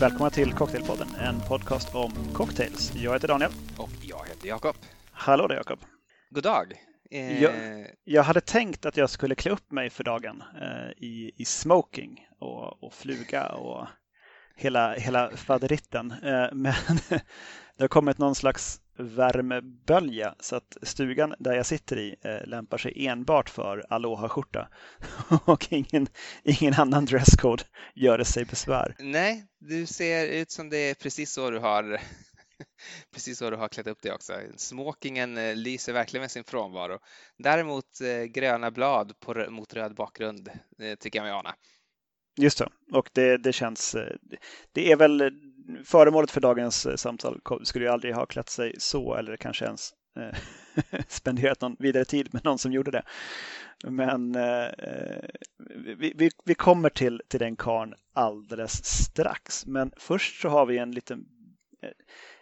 Välkomna till Cocktailpodden, en podcast om cocktails. Jag heter Daniel. Och jag heter Jakob. Hallå där Jakob. God dag. Eh... Jag, jag, hade tänkt att jag skulle klä upp mig för dagen eh, i, i smoking och, och fluga och hela, hela faderitten. Eh, men det har kommit någon slags värmebölja så att stugan där jag sitter i eh, lämpar sig enbart för aloha-skjorta och ingen, ingen annan dresscode gör sig besvär. Nej, du ser ut som det är precis så du har precis så du har klätt upp dig också. Smokingen eh, lyser verkligen med sin frånvaro. Däremot eh, gröna blad på, mot röd bakgrund eh, tycker jag mig ana. Just det, och det, det känns... Eh, det är väl föremålet för dagens eh, samtal skulle ju aldrig ha klätt sig så eller kanske ens eh, spenderat någon vidare tid med någon som gjorde det. Men eh, eh, vi, vi, vi, kommer till, till den karn alldeles strax. Men först så har vi en liten eh,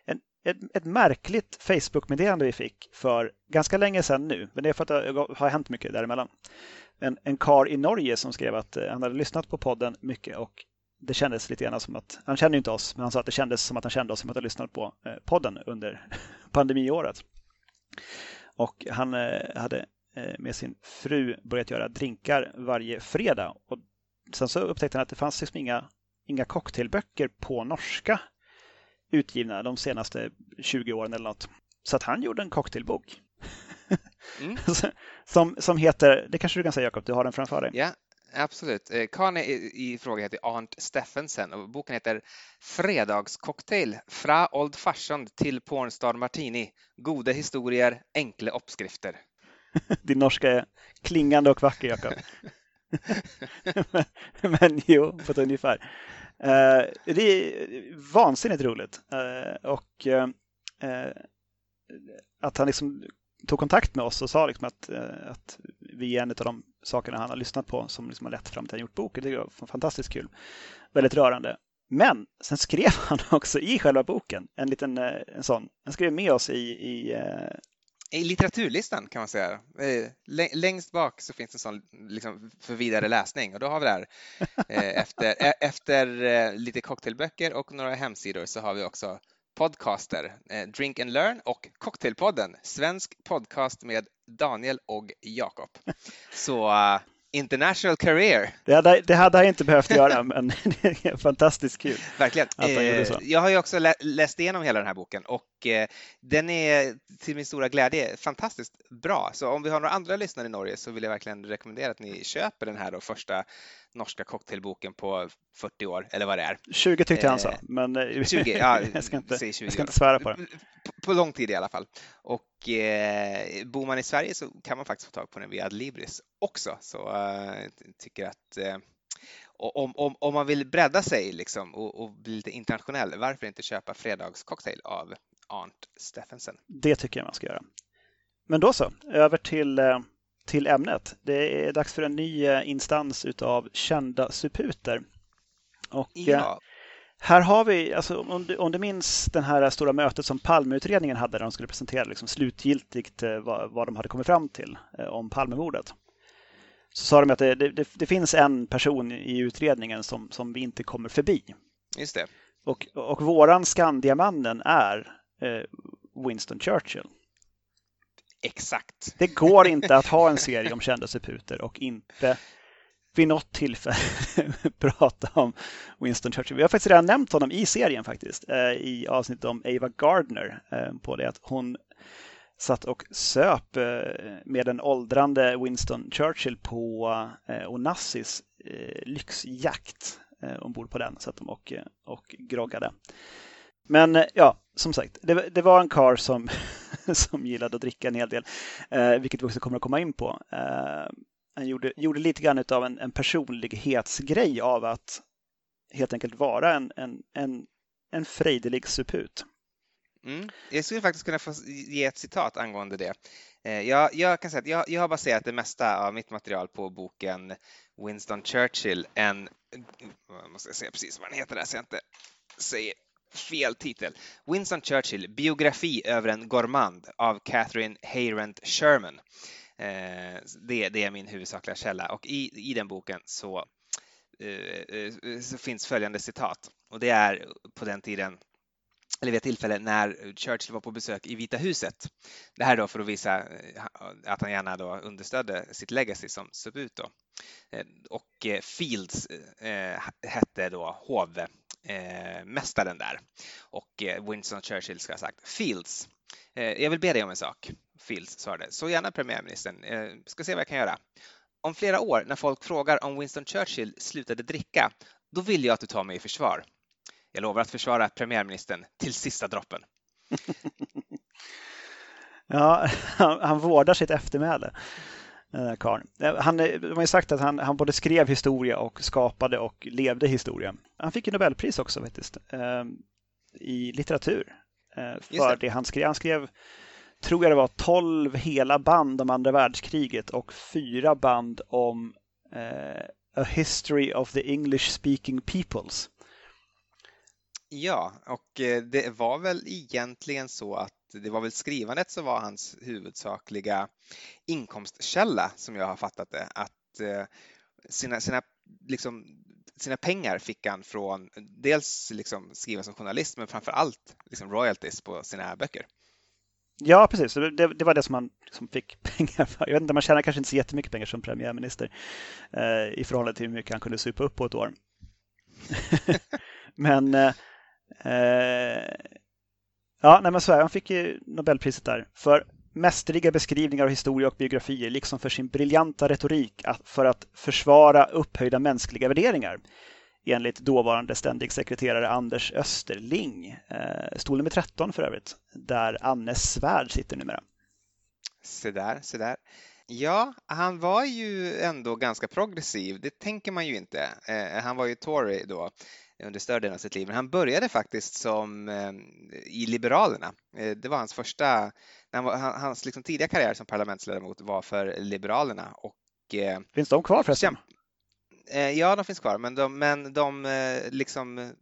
en, ett, ett märkligt Facebook-meddelande vi fick för ganska länge sedan nu. Men det är för att det har hänt mycket däremellan. En, en kar i Norge som skrev att han hade lyssnat på podden mycket och det kändes lite grann som att, han känner inte oss, men han sa att det kändes som att han kände oss som att han lyssnat på eh, podden under pandemiåret. Och han eh, hade eh, med sin fru börjat göra drinkar varje fredag. Och sen så upptäckte han att det fanns liksom inga, inga cocktailböcker på norska utgivna de senaste 20 åren eller något. Så att han gjorde en cocktailbok. Mm. som, som heter, det kanske du kan säga Jakob, du har den framför dig. Ja, Absolut. Eh, i, i fråga heter Arnt Steffensen och boken heter Fredagscocktail fra Old Fashioned till Pornstar Martini. Goda historier, enkla uppskrifter. Din norska är klingande och vacker, Jakob. men, men jo, på ett ungefär. Uh, det är vansinnigt roligt. Uh, och uh, att han liksom tog kontakt med oss och sa liksom att, att vi är en av de sakerna han har lyssnat på som liksom har lett fram till att han gjort boken. Det var fantastiskt kul. Väldigt rörande. Men sen skrev han också i själva boken en liten eh, en sån. Han skrev med oss i, i eh, i litteraturlistan kan man säga. Eh, längst bak så finns en sån liksom, för vidare läsning och då har vi där efter, efter lite cocktailböcker och några hemsidor så har vi också podcaster, Drink and Learn och Cocktailpodden, svensk podcast med Daniel och Jakob. Så uh, international career. Det hade, det hade han inte behövt göra, men det är fantastiskt kul. Verkligen. Eh, jag har ju också lä läst igenom hela den här boken och eh, den är till min stora glädje fantastiskt bra. Så om vi har några andra lyssnare i Norge så vill jag verkligen rekommendera att ni köper den här då, första norska cocktailboken på 40 år, eller vad det är. 20 tyckte han sa, eh, men 20, ja, jag, ska inte, 20 jag ska inte svära på det. På, på lång tid i alla fall. Och eh, bor man i Sverige så kan man faktiskt få tag på den via Adlibris också. Så eh, jag tycker att eh, om, om, om man vill bredda sig liksom och, och, bli lite internationell, varför inte köpa Fredagscocktail av Arnt Steffensen? Det tycker jag man ska göra. Men då så, över till eh, till ämnet. Det är dags för en ny eh, instans utav kända suputer. Och eh, ja. här har vi, alltså, om, du, om du minns det här stora mötet som Palmeutredningen hade där de skulle presentera liksom, slutgiltigt eh, vad, vad de hade kommit fram till om Palmemordet. Så sa de att det, det, det, finns en person i utredningen som, som vi inte kommer förbi. Just det. Och, och våran Skandiamannen är Winston Churchill. Exakt. Det går inte att ha en serie om kända seputer och inte vid något tillfälle prata om Winston Churchill. Vi har faktiskt redan nämnt honom i serien faktiskt, eh, i avsnittet om Ava Gardner, eh, på det att hon satt och söp eh, med en åldrande Winston Churchill på Onassis lyxjakt ombord på den, satt de och, och groggade. Men ja, som sagt, det, det var en kar som som gillade att dricka en hel del, eh, vilket vi också kommer att komma in på. Eh, han gjorde, gjorde lite grann av en, en personlighetsgrej av att helt enkelt vara en, en, en, en frejdelig suput. Mm. Jag skulle faktiskt kunna få ge ett citat angående det. Eh, jag, jag kan säga att jag, jag, har baserat det mesta av mitt material på boken Winston Churchill, en, mm, måste jag säga precis vad den heter där så jag inte säger fel titel. Winston Churchill, biografi över en gourmand av Catherine Hayrent Sherman. Eh, det, det, är min huvudsakliga källa och i, i den boken så, eh, eh, så finns följande citat. och det är på den tiden eller vid ett tillfälle när Churchill var på besök i Vita huset. Det här då för att visa eh, att han gärna då understödde sitt legacy som subut. då. Eh, och eh, Fields hette då Eh, mästaren där och eh, Winston Churchill ska ha sagt Fields. Eh, jag vill be dig om en sak. Fields svarade. Så gärna premiärministern. Ska se vad jag kan göra. Om flera år när folk frågar om Winston Churchill slutade dricka, då vill jag att du tar mig i försvar. Jag lovar att försvara premiärministern till sista droppen. ja, han, han vårdar sitt eftermäle. Karn. Eh, han, de har ju sagt att han, han både skrev historia och skapade och levde historia. Han fick ju Nobelpris också faktiskt eh, i litteratur eh, för det. det. han skrev. Han skrev, tror jag det var, tolv hela band om andra världskriget och fyra band om A History of the English Speaking Peoples. Ja, och eh, det var väl egentligen så att det var väl skrivandet som var hans huvudsakliga inkomstkälla som jag har fattat det. Att eh, sina, sina, liksom, sina pengar fick han från dels liksom skriva som journalist men framför allt liksom royalties på sina böcker. Ja, precis. Det, det var det som han liksom fick pengar för. Jag vet inte, man tjänar kanske inte så jättemycket pengar som premiärminister eh, i förhållande till hur mycket han kunde supa upp på ett år. men Eh, eh ja, nej men så här, han fick ju Nobelpriset där för mästerliga beskrivningar av historia och biografier, liksom för sin briljanta retorik för att försvara upphöjda mänskliga värderingar. Enligt dåvarande ständig sekreterare Anders Österling. Eh, stol nummer 13 för övrigt, där Anne Svärd sitter numera. Se där, se där. Ja, han var ju ändå ganska progressiv, det tänker man ju inte. Eh, han var ju Tory då under större delen av sitt liv. Men han började faktiskt som eh, i Liberalerna. Eh, det var hans första, han var, hans liksom tidiga karriär som parlamentsledamot var för Liberalerna. Och, eh, finns de kvar förresten? Ja, de finns kvar, men de, men de, liksom,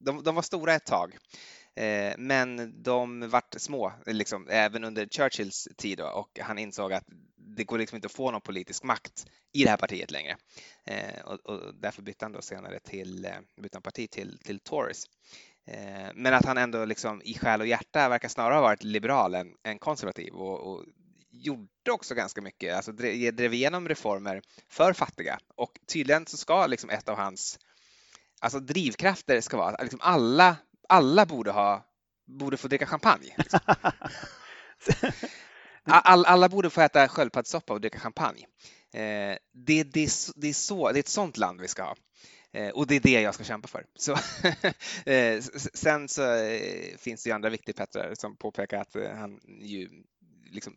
de, de var stora ett tag. Eh, men de vart små, liksom, även under Churchills tid då, och han insåg att det går liksom inte att få någon politisk makt i det här partiet längre. Eh, och, och, därför bytte han då senare till, eh, bytte han parti till, till Tories. Eh, men att han ändå liksom i själ och hjärta verkar snarare ha varit liberal än, än konservativ och, och gjorde också ganska mycket, alltså drev, drev igenom reformer för fattiga och tydligen så ska liksom ett av hans alltså drivkrafter ska vara att liksom alla, alla borde ha borde få dricka champagne. Liksom. All, alla borde få äta sköldpaddssoppa och dricka champagne. Eh, det, det, det, är så, det är ett sånt land vi ska ha. Eh, och det är det jag ska kämpa för. Så, eh, sen så eh, finns det ju andra viktigpettrar som påpekar att eh, han ju liksom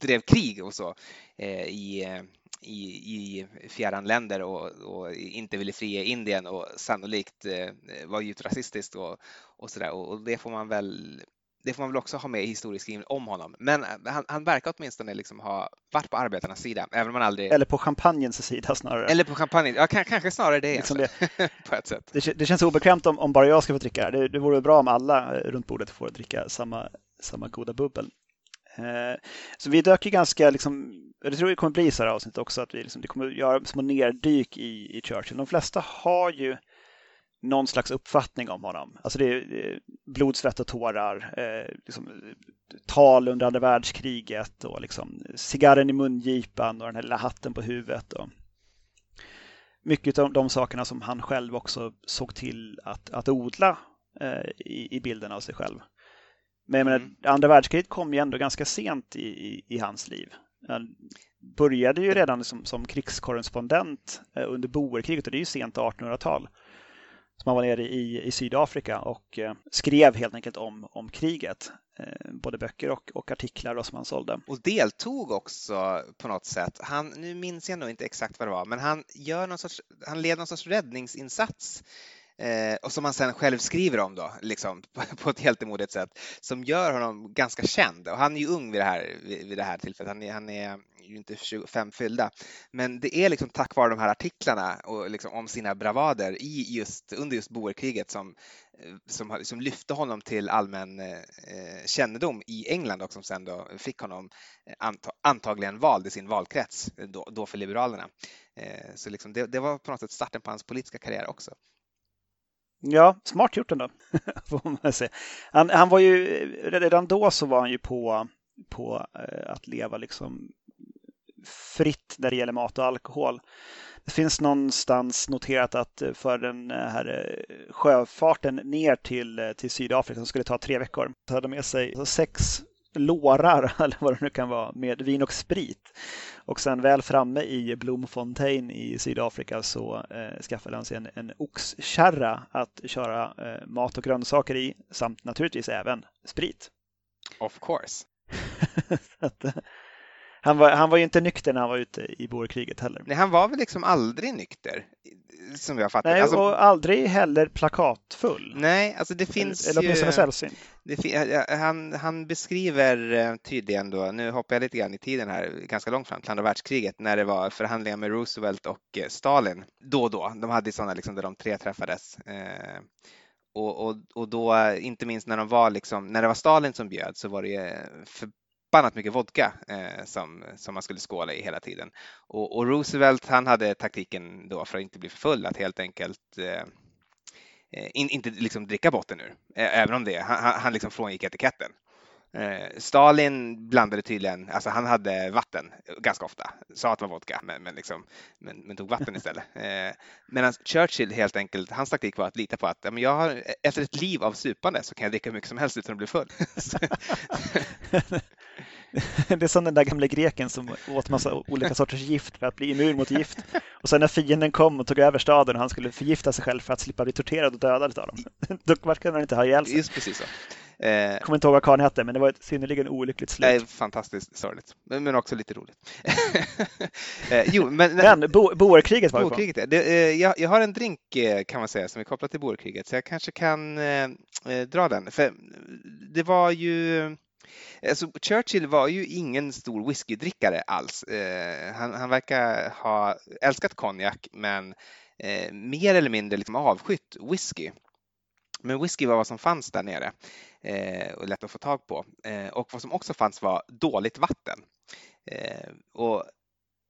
drev krig och så eh, i, i, i fjärran länder och, och, inte ville fria Indien och sannolikt var djupt rasistiskt och, och sådär. Och, och det får man väl det får man väl också ha med i historieskrivningen om honom. Men eh, han, han verkar åtminstone liksom ha varit på arbetarnas sida, även om man aldrig... Eller på champagnens sida snarare. Eller på champagnen, ja kanske snarare det, liksom alltså. det. på ett sätt. Det, det, känns obekvämt om, om bara jag ska få dricka det. Det vore bra om alla eh, runt bordet får dricka samma, samma goda bubbel. Eh, så vi dök ju ganska, liksom, det tror jag kommer bli så här avsnitt också, att vi liksom, det kommer göra små nerdyk i, i Churchill. De flesta har ju någon slags uppfattning om honom. Alltså det är blod, svett och tårar, eh, liksom, tal under andra världskriget och liksom, cigarren i mungipan och den här lilla hatten på huvudet. Och mycket av de sakerna som han själv också såg till att, att odla eh, i, i bilden av sig själv. Men mm. menar, andra världskriget kom ju ändå ganska sent i, i, i hans liv. Han började ju redan som, som krigskorrespondent eh, under boerkriget och det är ju sent 1800-tal som han var nere i, i Sydafrika och eh, skrev helt enkelt om, om kriget. Eh, både böcker och, och artiklar då, som han sålde. Och deltog också på något sätt. Han, nu minns jag nog inte exakt vad det var, men han, gör någon sorts, han led någon sorts räddningsinsats eh, och som han sen själv skriver om då, liksom, på, på ett hjältemodigt sätt, som gör honom ganska känd. Och han är ju ung vid det här, vid, vid det här tillfället. Han är, han är ju inte 25 fyllda. Men det är liksom tack vare de här artiklarna och liksom om sina bravader i just, under just boerkriget som, eh, som, som lyfte honom till allmän eh, kännedom i England och som sen då fick honom eh, anta, antagligen vald i sin valkrets, eh, då, då för Liberalerna. Eh, så liksom det, det var på något sätt starten på hans politiska karriär också. Ja, smart gjort ändå. får man säga. Han, han var ju, redan då så var han ju på, på eh, att leva liksom fritt när det gäller mat och alkohol. Det finns någonstans noterat att för den här eh, sjöfarten ner till, eh, till Sydafrika som skulle ta tre veckor så hade de med sig sex lårar, eller vad det nu kan vara, med vin och sprit. Och sen väl framme i Bloemfontein i Sydafrika så eh, skaffade han sig en, en oxkärra att köra eh, mat och grönsaker i samt naturligtvis även sprit. Of course. att, eh, han var, han var ju inte nykter när han var ute i boerkriget heller. Nej, han var väl liksom aldrig nykter, som jag fattar Nej, alltså, och aldrig heller plakatfull. Nej, alltså det finns eller, eller åtminstone sällsynt. Han, han beskriver eh, tydligen då, nu hoppar jag lite grann i tiden här, ganska långt fram till andra världskriget, när det var förhandlingar med Roosevelt och eh, Stalin då och då. De hade sådana liksom där de tre träffades. Eh, och, och, och då, inte minst när de var liksom, när det var Stalin som bjöd så var det för förbannat mycket vodka eh, som, som man skulle skåla i hela tiden. Och, och, Roosevelt han hade taktiken då för att inte bli för full att helt enkelt eh, eh in, inte liksom dricka botten ur, eh, även om det, han, han liksom frångick etiketten. Eh, Stalin blandade tydligen, alltså han hade vatten ganska ofta, sa att det var vodka men, men, liksom, men, men tog vatten istället. Eh, Medan Churchill helt enkelt, hans taktik var att lita på att jag har, efter ett liv av supande så kan jag dricka hur mycket som helst utan att bli full. Det är som den där gamla greken som åt massa olika sorters gift för att bli immun mot gift. Och sen när fienden kom och tog över staden och han skulle förgifta sig själv för att slippa bli torterad och dödad av dem. Då kunde han inte ha ihjäl sig. Just precis så. Jag kommer inte ihåg vad karln hette, men det var ett synnerligen olyckligt slut. Nej, fantastiskt sorgligt, men också lite roligt. Eh, jo, men, men bo, boerkriget var boerkriget, det, det, eh, jag, jag har en drink eh, kan man säga som är kopplad till boerkriget, så jag kanske kan eh, dra den. För det var ju Alltså, Churchill var ju ingen stor whiskydrickare alls. Eh, han, han, verkar ha älskat konjak men eh, mer eller mindre liksom avskytt whisky. Men whisky var vad som fanns där nere eh, och lätt att få tag på. Eh, och vad som också fanns var dåligt vatten. Eh, och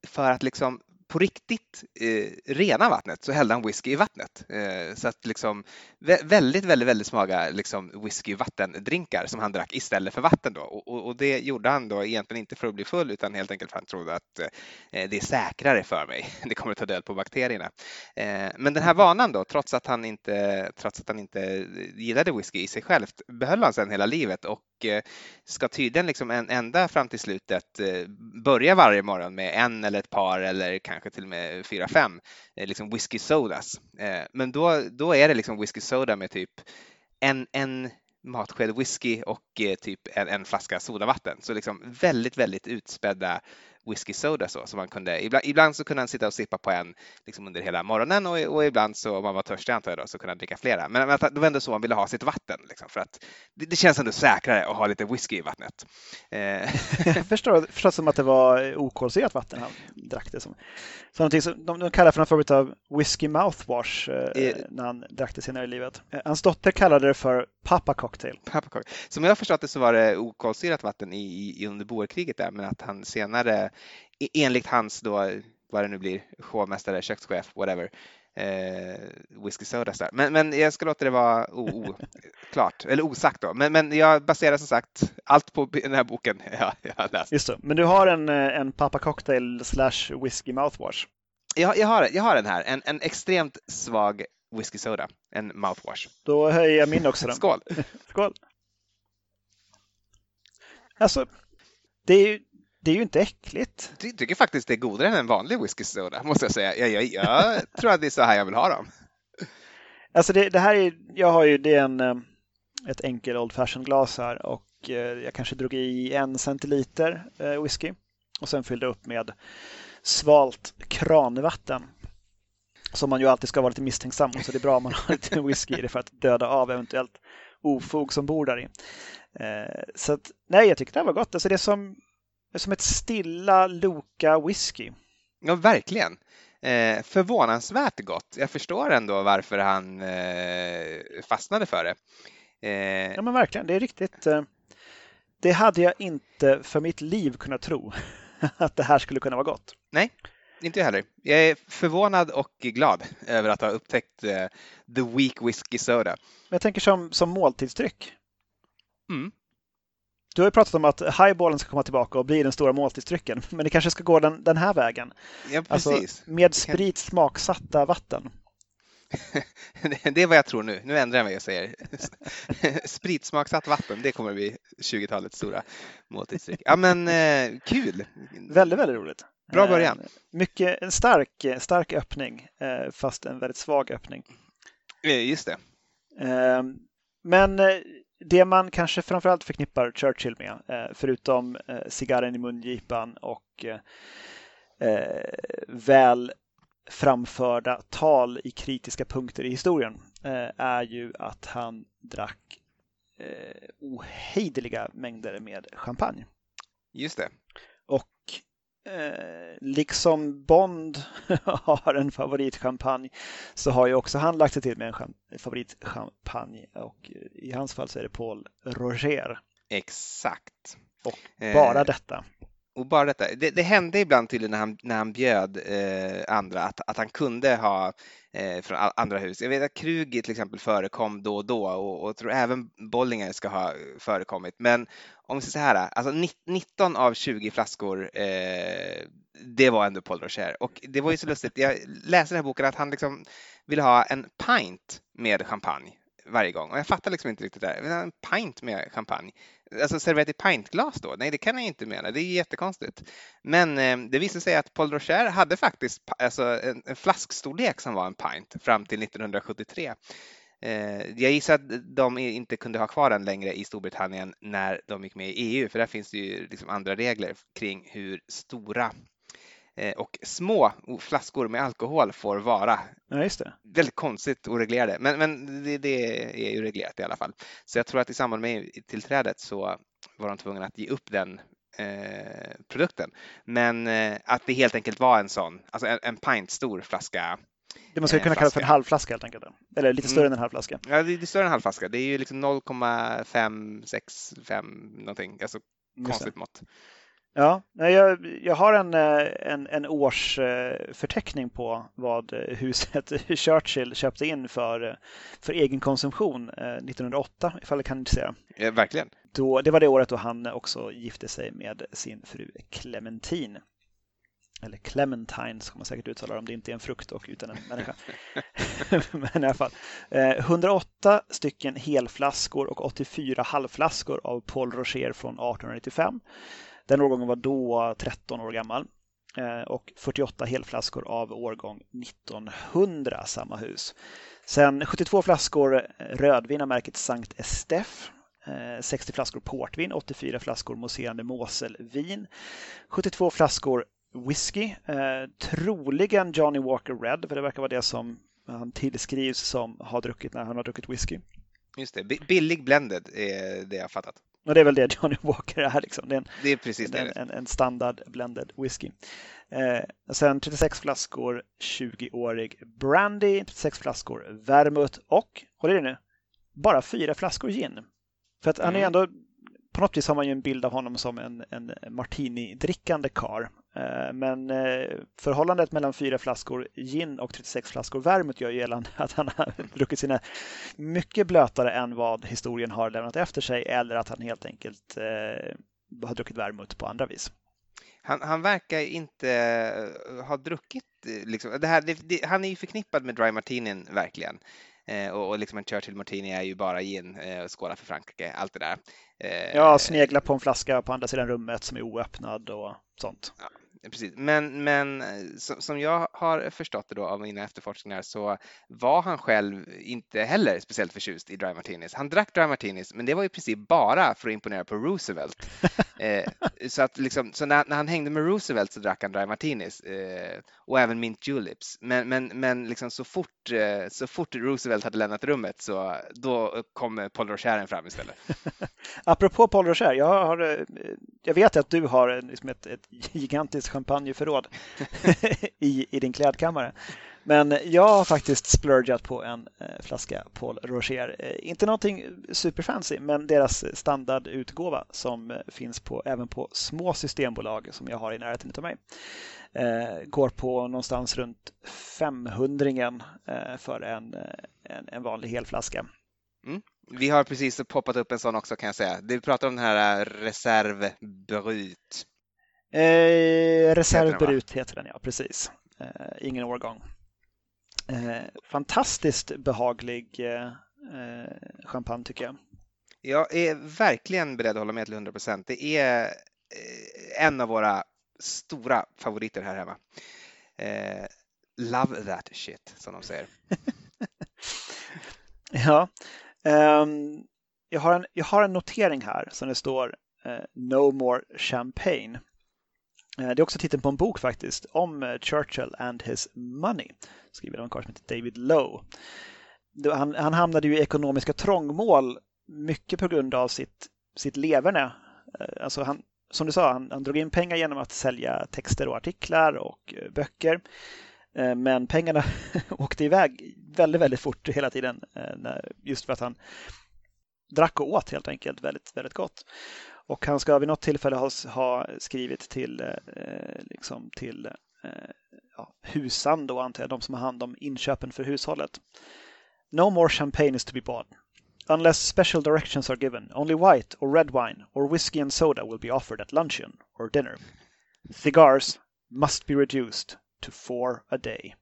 för att liksom på riktigt eh, rena vattnet så hällde han whisky i vattnet. Eh, så att liksom väldigt, väldigt, väldigt smaga liksom whisky vattendrinkar som han drack istället för vatten då. Och, och, och, det gjorde han då egentligen inte för att bli full utan helt enkelt för att han trodde att eh, det är säkrare för mig. Det kommer att ta död på bakterierna. Eh, men den här vanan då, trots att han inte, trots att han inte gillade whisky i sig självt, behöll han sedan hela livet och Eh, ska tydligen liksom ända fram till slutet eh, börja varje morgon med en eller ett par eller kanske till och med fyra, fem eh, liksom whisky sodas. Men då, då är det liksom whisky soda med typ en, en matsked whisky och typ en, en flaska sodavatten. Så liksom väldigt, väldigt utspädda whisky soda så, så man kunde, ibland, ibland så kunde han sitta och sippa på en liksom under hela morgonen och, och ibland så om man var törstig antar jag då, så kunde han dricka flera. Men, men det var ändå så man ville ha sitt vatten liksom, för att det, det, känns ändå säkrare att ha lite whisky i vattnet. Eh. förstår, förstår som att det var okolsyrat vatten han drack det som. Så som de, de kallar för någon form av whisky mouthwash eh, eh. när han drack det senare i livet. Eh, hans dotter kallade det för Papa cocktail. Papa cocktail. Som jag förstått det så var det okolsyrat vatten i, i under boerkriget där, men att han senare enligt hans då, vad det nu blir, hovmästare, kökschef, whatever, eh, whisky soda. Där. Men, men jag ska låta det vara oklart, eller osagt då. Men, men jag baserar som sagt allt på den här boken jag, jag har läst. Just det. Men du har en, eh, en Papa Cocktail slash whisky mouthwash? Jag, jag, har, jag har den här, en, en extremt svag whisky soda, en mouthwash. Då höjer jag min också. Då. Skål! Skål! Alltså, det är ju det är ju inte äckligt. Jag tycker faktiskt det är godare än en vanlig whisky soda, måste jag säga. Jag, jag, jag tror att det är så här jag vill ha dem. Alltså det, det här är, jag har ju det är en, eh, ett enkel Old Fashion glas här och eh, jag kanske drog i en centiliter eh, whisky och sen fyllde upp med svalt kranvatten. Som man ju alltid ska vara lite misstänksam mot, så det är bra om man har lite whisky i det för att döda av eventuellt ofog som bor där i. Så att, nej, jag tycker det var gott. Alltså det som som ett stilla Loka whisky. Ja, verkligen. Eh, förvånansvärt gott. Jag förstår ändå varför han eh, fastnade för det. Eh... Ja, men verkligen. Det är riktigt. Eh, det hade jag inte för mitt liv kunnat tro att det här skulle kunna vara gott. Nej. inte jag heller. Jag är förvånad och glad över att ha upptäckt uh, The Weak Whiskey Soda. Men jag tänker som, som måltidsdryck. Mm. Du har ju pratat om att highballen ska komma tillbaka och bli den stora måltidsdrycken, men det kanske ska gå den, den här vägen. Ja, precis. Alltså, med sprit smaksatta vatten. det är vad jag tror nu. Nu ändrar jag mig och säger spritsmaksatt vatten. Det kommer bli 20-talets stora måltidsdryck. Ja, men eh, kul! Väldigt, väldigt roligt. Bra början. Eh, mycket, en stark, stark öppning, eh, fast en väldigt svag öppning. Just det. Men det man kanske framförallt förknippar Churchill med, eh, förutom eh, cigarren i mungipan och eh, väl framförda tal i kritiska punkter i historien är ju att han drack ohejdliga mängder med champagne. Just det. Eh, liksom Bond har en favoritchampagne så har ju också han lagt sig till med en favoritchampagne och i hans fall så är det Paul Roger. Exakt. Och bara detta. Och bara detta, det, det hände ibland tydligen när han, när han bjöd eh, andra att, att han kunde ha eh, från andra hus. Jag vet att Krugi till exempel förekom då och då och, och tror även Bollinger ska ha förekommit. Men om vi säger så här, alltså 19 av 20 flaskor, eh, det var ändå Paul Rocher. Och det var ju så lustigt, jag läste den här boken att han liksom ville ha en pint med champagne varje gång och jag fattar liksom inte riktigt det. En pint med champagne. Alltså serverat i pintglas då? Nej, det kan jag inte mena. Det är jättekonstigt. Men eh, det visade sig att Paul Rocher hade faktiskt alltså, en, en flaskstorlek som var en pint fram till 1973. Eh, jag gissar att de inte kunde ha kvar den längre i Storbritannien när de gick med i EU, för där finns det ju liksom andra regler kring hur stora och små flaskor med alkohol får vara. Ja, just det. Väldigt konstigt oreglerade, men, men det, det, är ju reglerat i alla fall. Så jag tror att i samband med tillträdet så var de tvungna att ge upp den eh, produkten. Men eh, att det helt enkelt var en sån, alltså en, en pint stor flaska det man skulle kunna kalla för en halvflaska helt enkelt. Eller lite större mm. än en halvflaska. Ja, det är större än en halvflaska. Det är ju liksom 0,565 någonting, alltså konstigt mått. Ja, jag, jag har en, eh, en, en årsförteckning på vad eh, huset Churchill köpte in för, för egen konsumtion 1908, eh, ifall det kan intressera. Ja, verkligen. Då, det var det året då han också gifte sig med sin fru Clementine. Eller Clementine ska man säkert uttala det om det inte är en frukt och utan en människa. Men i alla fall. 108 stycken helflaskor och 84 halvflaskor av Paul Rocher från 1895. Den årgången var då 13 år gammal eh, och 48 helflaskor av årgång 1900, samma hus. Sen 72 flaskor rödvin av märket Sankt Estef eh, 60 flaskor portvin, 84 flaskor mousserande Moselvin, 72 flaskor whisky, eh, troligen Johnny Walker Red, för det verkar vara det som han tillskrivs som har druckit när han har druckit whisky. Just det, billig blended är det jag fattat. Och det är väl det Johnny Walker är. Liksom. Det är en, det är precis det. En, en standard blended whisky. Eh, sen 36 flaskor 20-årig brandy, 36 flaskor vermouth och, håll i det nu, bara fyra flaskor gin. För att han är mm. ändå på något vis har man ju en bild av honom som en, en martini-drickande kar. Eh, men eh, förhållandet mellan fyra flaskor gin och 36 flaskor vermouth gör gällande att han har druckit sina mycket blötare än vad historien har lämnat efter sig eller att han helt enkelt eh, har druckit vermouth på andra vis. Han, han, verkar inte ha druckit, liksom, det här, det, det, han är ju förknippad med dry martinin verkligen. Eh, och, och liksom en Churchill Martini är ju bara gin, eh, skåla för Frankrike, allt det där. Eh, ja, snegla på en flaska på andra sidan rummet som är oöppnad och sånt. Ja, Precis. Men, men som jag har förstått det då av mina efterforskningar så var han själv inte heller speciellt förtjust i dry martinis. Han drack dry martinis, men det var i princip bara för att imponera på Roosevelt. eh, så att liksom, så när, när, han hängde med Roosevelt så drack han dry martinis eh, och även mint juleps. Men, men, men liksom så, fort, eh, så fort Roosevelt hade lämnat rummet så då kom Paul Rocheren fram istället. Apropå Paul Rocher, jag, har, eh, jag vet att du har liksom ett, ett gigantiskt champagneförråd i, i din klädkammare. Men jag har faktiskt splurgat på en eh, flaska Paul Roger. Eh, inte någonting superfancy, men deras standardutgåva som eh, finns på, även på små systembolag som jag har i närheten av mig. Går på någonstans runt 500 för en, en, en vanlig helflaska. Mm. Vi har precis poppat upp en sån också kan jag säga. Du pratar om den här Reservbrut. Eh, Reserve Brut heter den, ja precis. Eh, ingen årgång. Eh, fantastiskt behaglig eh, champagne tycker jag. Jag är verkligen beredd att hålla med till 100 procent. Det är eh, en av våra stora favoriter här hemma. Eh, love that shit, som de säger. ja, um, jag, har en, jag har en notering här som det står No more champagne. Eh, det är också titeln på en bok faktiskt om eh, Churchill and his money skriven av en karl som heter David Lowe. Han, han hamnade ju i ekonomiska trångmål mycket på grund av sitt, sitt leverne. Eh, alltså han, som du sa, han, han drog in pengar genom att sälja texter och artiklar och böcker. Men pengarna åkte iväg väldigt, väldigt fort hela tiden. Just för att han drack och åt helt enkelt väldigt, väldigt gott. Och han ska vid något tillfälle ha, ha skrivit till, liksom till ja, husan då antar jag, de som har hand om inköpen för hushållet. No more champagne is to be bought. Unless special directions are given, only white or red wine or whiskey and soda will be offered at luncheon or dinner. Cigars must be reduced to four a day.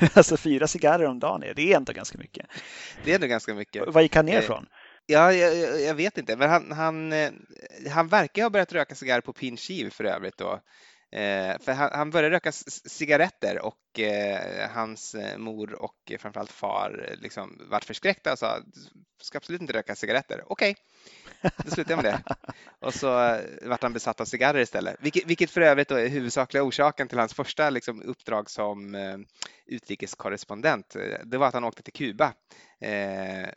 alltså fyra cigarrer om dagen, det är ändå ganska mycket. Det är ändå ganska mycket. Vad gick han ner eh, från? Ja, jag, jag, vet inte, men han, han, eh, han verkar ha börjat röka cigarr på pinchiv för övrigt då. Eh, för han, han, började röka cigaretter och eh, hans eh, mor och framförallt far eh, liksom vart förskräckta och sa ska absolut inte röka cigaretter. Okej, okay. då slutade jag med det. Och så eh, vart han besatt av cigarrer istället, vilket, vilket för övrigt är huvudsakliga orsaken till hans första liksom, uppdrag som eh, utrikeskorrespondent. Det var att han åkte till Kuba eh,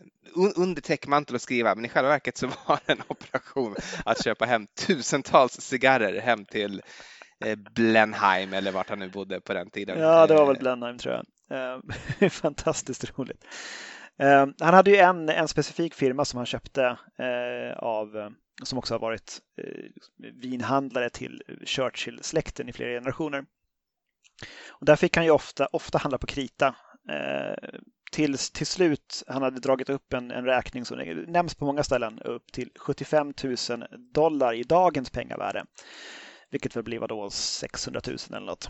under täckmantel och skriva, men i själva verket så var det en operation att köpa hem tusentals cigarrer hem till Eh, Blenheim eller vart han nu bodde på den tiden. Ja, det var väl eh, Blenheim tror jag. Fantastiskt roligt. Ehm, han hade ju en, en specifik firma som han köpte eh, av, som också har varit eh, vinhandlare till Churchill-släkten i flera generationer. Och där fick han ju ofta, ofta handla på krita. Eh, Tills till slut han hade dragit upp en, en räkning som nämns på många ställen upp till 75 000 dollar i dagens pengavärde. Vilket väl blir då 600 000 eller något.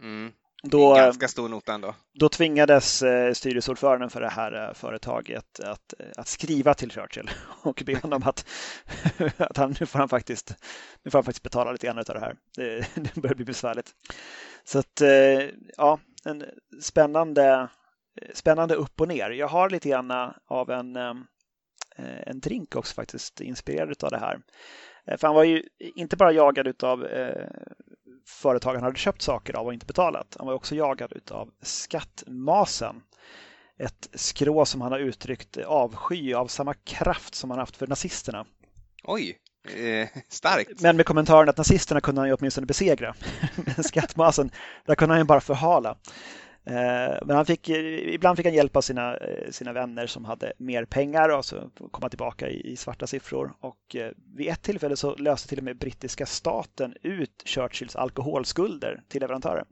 Mm. Då, ganska stor nota ändå. Då tvingades eh, styrelseordföranden för det här eh, företaget att, eh, att skriva till Churchill och be honom att, att han, nu, får han faktiskt, nu får han faktiskt betala lite grann av det här. Det, det börjar bli besvärligt. Så att, ja, en spännande, spännande upp och ner. Jag har lite grann av en, en drink också faktiskt inspirerad av det här. Eh, för han var ju inte bara jagad av eh, företag han hade köpt saker av och inte betalat. Han var också jagad av skattmasen. Ett skrå som han har uttryckt avsky av samma kraft som han haft för nazisterna. Oj, eh, starkt. Men med kommentaren att nazisterna kunde han ju åtminstone besegra. Men skattmasen, där kunde han ju bara förhala. Eh, men han fick, ibland fick han hjälp av sina, eh, sina vänner som hade mer pengar och så komma tillbaka i, i, svarta siffror. Och eh, vid ett tillfälle så löste till och med brittiska staten ut Churchills alkoholskulder till leverantörer.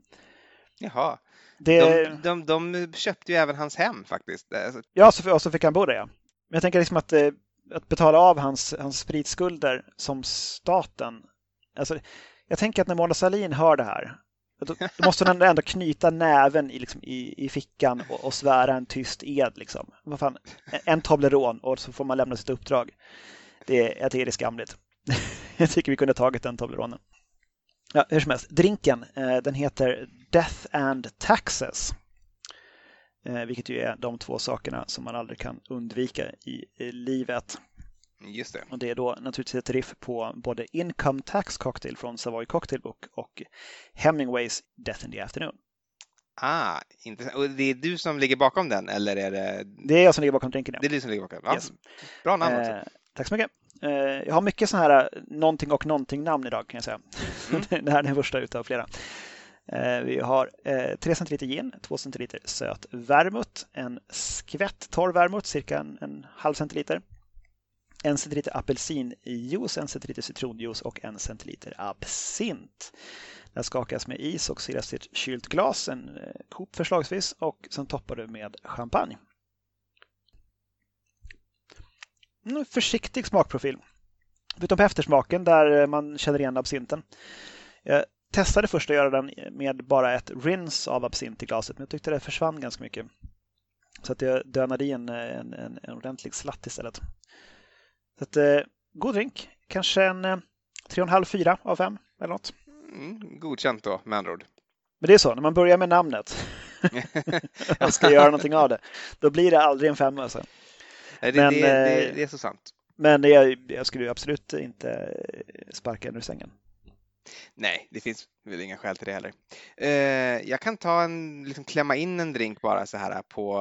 Jaha. Det... De, de, de köpte ju även hans hem faktiskt. Ja, så, och så fick han bo där ja. Men jag tänker liksom att, att betala av hans, hans spritskulder som staten. Alltså, jag tänker att när Mona Sahlin hör det här då, då måste hon ändå knyta näven i, liksom, i, i fickan och, och svära en tyst ed. Liksom. Vad fan, en Toblerone och så får man lämna sitt uppdrag. Det, jag tycker det är skamligt. jag tycker vi kunde tagit den Tobleronen. Ja, hur som helst, drinken eh, den heter Death and Taxes. Eh, vilket ju är de två sakerna som man aldrig kan undvika i, i livet. Just det. Och det är då naturligtvis ett riff på både Income Tax Cocktail från Savoy Cocktail Book och Hemingways Death in the Afternoon. Ah, intressant. Och det är du som ligger bakom den eller är det? Det är jag som ligger bakom drinken. Ja. Det är du som ligger bakom. Ja, yes. Bra namn också. Eh, tack så mycket. Eh, jag har mycket sådana här eh, någonting och någonting namn idag kan jag säga. Mm. det här är den första utav flera. Vi har 3 centiliter gin, 2 centiliter söt vermouth, en skvätt torr vermouth, cirka en, en halv centiliter, en centiliter apelsinjuice, en centiliter citronjuice och en centiliter absint. Det skakas med is och silas till ett kylt glas, en kopp eh, förslagsvis, och sen toppar du med champagne. En försiktig smakprofil. Utom på eftersmaken där eh, man känner igen absinten. Eh, jag testade först att göra den med bara ett rinse av absint i glaset, men jag tyckte det försvann ganska mycket. Så att jag dönade i en, en, en ordentlig slatt istället. Så att, eh, god drink. Kanske en eh, 3,5-4 av 5 eller något. Mm, godkänt då, med andra ord. Men det är så, när man börjar med namnet och ska göra någonting av det, då blir det aldrig en femma. Alltså. Det, men, det, det, det, är så sant. Men jag, jag skulle absolut inte sparka den ur sängen. Nej, det finns väl inga skäl till det heller. Eh, jag kan ta en, liksom klämma in en drink bara så här på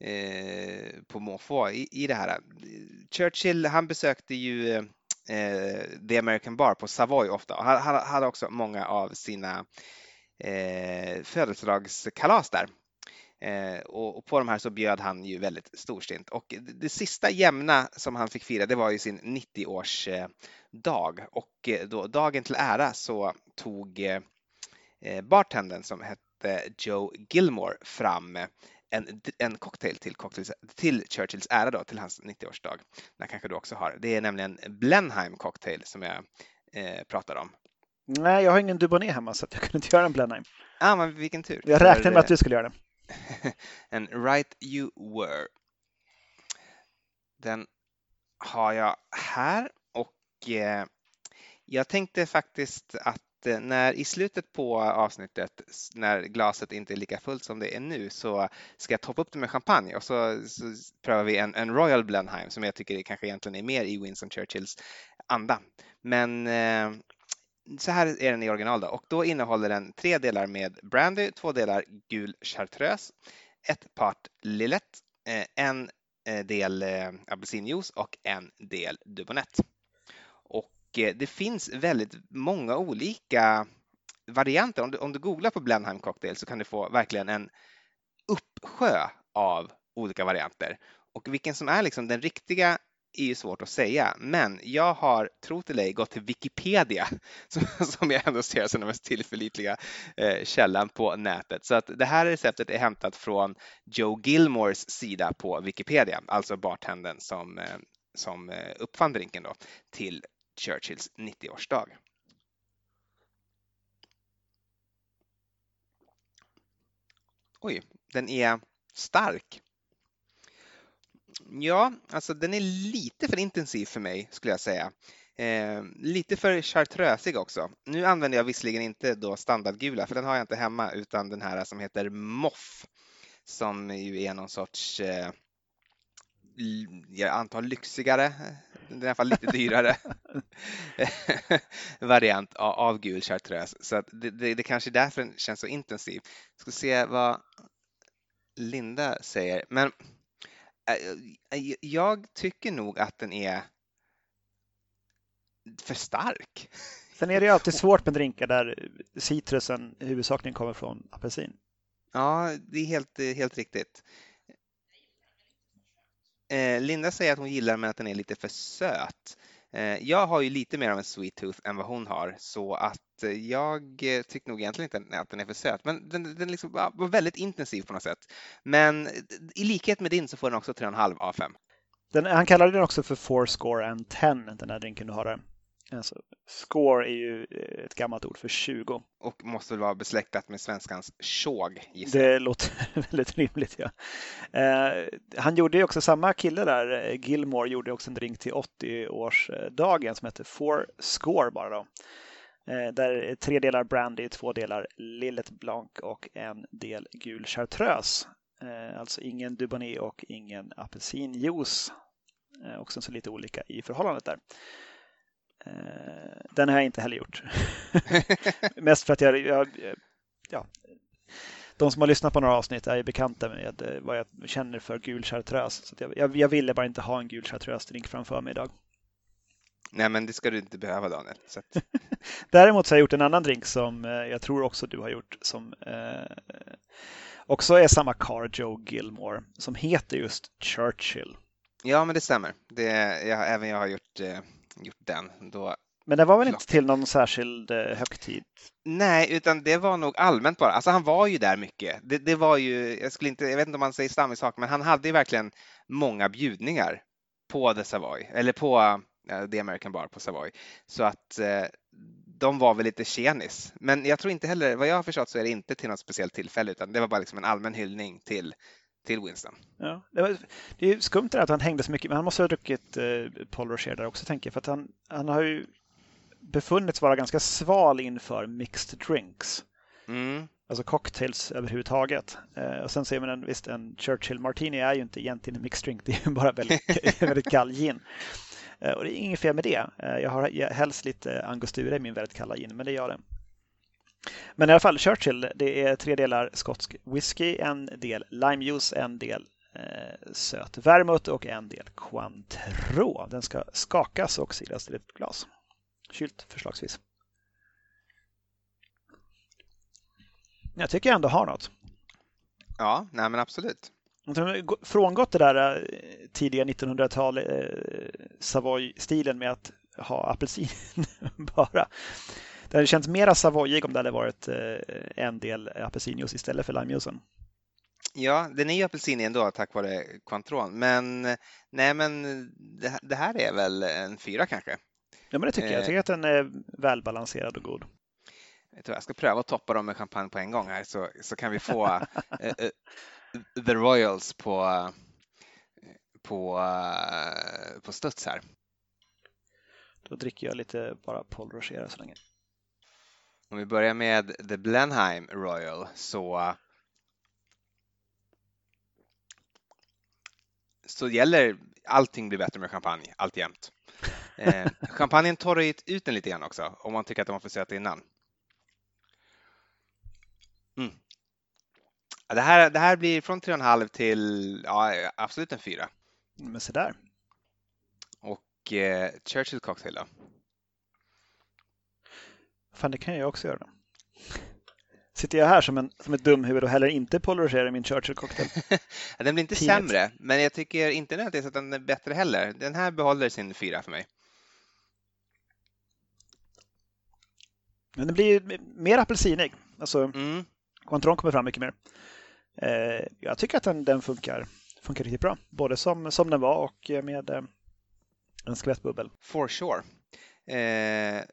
eh, på måfå i, i det här. Churchill, han besökte ju eh, The American Bar på Savoy ofta och han, han hade också många av sina eh, födelsedagskalas där. Eh, och, och, på de här så bjöd han ju väldigt storstint och det, det sista jämna som han fick fira det var ju sin 90-årsdag eh, och då, dagen till ära så tog eh, eh, bartendern som hette Joe Gilmore fram en, en cocktail till, cocktails, till Churchills ära då, till hans 90-årsdag. Den kanske du också har. Det är nämligen Blenheim cocktail som jag eh, pratar om. Nej, jag har ingen Dubonnet hemma så jag kunde inte göra en Blenheim. Ah, men vilken tur. Jag räknade med att du skulle göra det. en Right You Were. Den har jag här och eh, jag tänkte faktiskt att Eh, när i slutet på avsnittet när glaset inte är lika fullt som det är nu så ska jag toppa upp det med champagne och så, så prövar vi en, en Royal Blenheim som jag tycker kanske egentligen är mer i Winston Churchills anda. Men eh, så här är den i original då och då innehåller den tre delar med brandy, två delar gul chartreuse, ett part lillet, eh, en eh, del eh, apelsinjuice och en del dubonett. Och det finns väldigt många olika varianter. Om du, om du googlar på Blenheim cocktail så kan du få verkligen en uppsjö av olika varianter. Och vilken som är liksom den riktiga är ju svårt att säga, men jag har, tro till dig, gått till Wikipedia som jag ändå ser som den mest tillförlitliga eh, källan på nätet. Så att det här receptet är hämtat från Joe Gilmores sida på Wikipedia, alltså bartendern som, eh, som eh, uppfann drinken då till Churchills 90-årsdag. Oj, den är stark. Ja, alltså den är lite för intensiv för mig skulle jag säga. Eh, lite för chartrösig också. Nu använder jag visserligen inte då standardgula för den har jag inte hemma utan den här som heter Moff som ju är någon sorts eh, jag antar lyxigare, i alla fall lite dyrare variant av, gul chartreuse. Så det, det, det kanske är därför den känns så intensiv. Jag ska se vad Linda säger. Men jag tycker nog att den är för stark. Sen är det ju alltid svårt med drinkar där citrusen huvudsakligen kommer från apelsin. Ja, det är helt, helt riktigt. Eh, Linda säger att hon gillar men att den är lite för söt. Eh, jag har ju lite mer av en sweet tooth än vad hon har så att eh, jag eh, tycker nog egentligen inte att den är för söt. Men den, den liksom var väldigt intensiv på något sätt. Men eh, i likhet med din så får den också 3,5 av 5. Den, han kallade den också för four score and ten, den här drinken du har där. Alltså, score är ju ett gammalt ord för 20. Och måste väl vara besläktat med svenskans tjog, Det låter väldigt rimligt, ja. Eh, han gjorde ju också, samma kille där, eh, Gilmore, gjorde också en drink till 80-årsdagen som heter Four Score bara då. Eh, där är tre delar brandy, två delar Lillet Blanc och en del gul chartreuse. Eh, alltså ingen Dubonnet och ingen apelsinjuice. Eh, också så lite olika i förhållandet där. Eh, den har jag inte heller gjort. Mest för att jag, jag, ja, de som har lyssnat på några avsnitt är ju bekanta med vad jag känner för gul chartreuse. Så jag, jag, jag, ville bara inte ha en gul chartreuse-drink framför mig idag. Nej, men det ska du inte behöva Daniel. Så att... Däremot så har jag gjort en annan drink som eh, jag tror också du har gjort som eh, också är samma Car Joe Gilmore som heter just Churchill. Ja, men det stämmer. Det, jag, även jag har gjort, eh, gjort den. Då men det var väl inte till någon särskild eh, högtid? Nej, utan det var nog allmänt bara. Alltså han var ju där mycket. Det, det var ju, jag skulle inte, jag vet inte om man säger stammissak, men han hade ju verkligen många bjudningar på The Savoy, eller på uh, The American Bar på Savoy. Så att uh, de var väl lite tjenis. Men jag tror inte heller, vad jag har förstått så är det inte till något speciellt tillfälle, utan det var bara liksom en allmän hyllning till till Winston. Ja, det, var, det är skumt det att han hängde så mycket, men han måste ha druckit eh, Paul Rocher där också tänker jag, för att han, han har ju befunnits vara ganska sval inför mixed drinks. Mm. Alltså cocktails överhuvudtaget. Eh, och sen säger man en, visst, en Churchill Martini är ju inte egentligen en mixed drink, det är ju bara väldigt, väldigt kall gin. Eh, och det är inget fel med det. Eh, jag har helst lite angostura i min väldigt kalla gin, men det gör det. Men i alla fall, Churchill, det är tre delar skotsk whisky, en del limejuice, en del eh, söt vermouth och en del Cointreau. Den ska skakas och silas till ett glas. Kylt förslagsvis. Jag tycker jag ändå har något. Ja, nej men absolut. Frångått det där eh, tidiga 1900-tal eh, Savoy-stilen med att ha apelsin bara. Det hade känts mera Savoyig om det hade varit eh, en del apelsinjuice istället för limejuicen. Ja, den är ju apelsinig ändå tack vare Cointreau, men nej men det, det här är väl en fyra kanske? Ja, men det tycker jag. Jag tycker att den är välbalanserad och god. Jag ska pröva att toppa dem med champagne på en gång här så, så kan vi få uh, uh, The Royals på, på, uh, på studs här. Då dricker jag lite bara Paul Rocher så länge. Om vi börjar med The Blenheim Royal så så gäller allting blir bättre med champagne alltjämt. Eh, champagnen torrar ut den lite grann också om man tycker att var för söt innan. Mm. Det, här, det här blir från 3,5 till ja, absolut en 4. Men se där. Och eh, Churchill cocktail då? Fan, det kan jag också göra. Sitter jag här som, en, som ett dumhuvud och häller inte i min Churchill cocktail? den blir inte Tidigt. sämre, men jag tycker inte nödvändigtvis att den är bättre heller. Den här behåller sin fyra för mig. Men den blir mer apelsinig. Alltså, mm. Cointreau kommer fram mycket mer. Eh, jag tycker att den, den funkar, funkar riktigt bra. Både som, som den var och med eh, en skvättbubbel. For sure. Eh,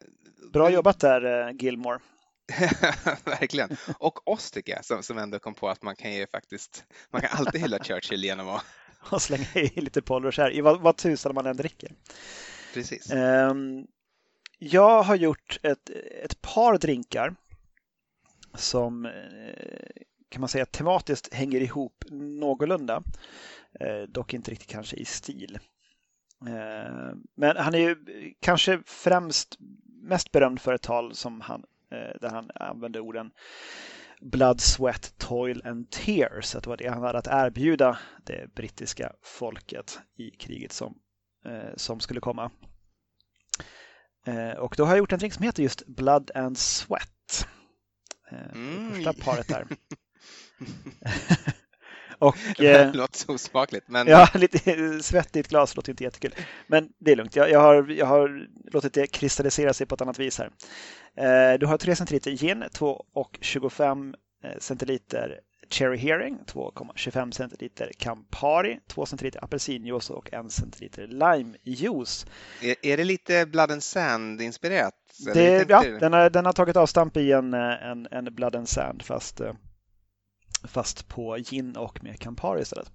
bra jobbat där, eh, Gilmore. Verkligen. Och oss tycker jag, som, som ändå kom på att man kan ju faktiskt, man kan alltid hylla Churchill genom att... och slänga i lite Polros här, i vad, vad tusan man än dricker. Precis. Um, jag har gjort ett, ett par drinkar som eh, kan man säga tematiskt hänger ihop någorlunda. Eh, dock inte riktigt kanske i stil. Eh, men han är ju kanske främst mest berömd för ett tal som han, där han använde orden Blood, Sweat, Toil and Tears. Att det var det han hade att erbjuda det brittiska folket i kriget som, som skulle komma. Eh, och då har jag gjort en drink som heter just Blood and Sweat. Eh, mm. Första paret där. och, det eh, låter så osmakligt. Men... Ja, lite svettigt glas låter inte jättekul. Men det är lugnt. Jag, jag, har, jag har låtit det kristallisera sig på ett annat vis här. Du har 3 centiliter gin, 2,25 centiliter Cherry Hearing, 2,25 centiliter Campari, 2 centiliter apelsinjuice och 1 centiliter limejuice. Är, är det lite Blood and Sand-inspirerat? ja, den har, den har tagit avstamp i en, en, en Blood and Sand fast, fast på gin och med Campari istället.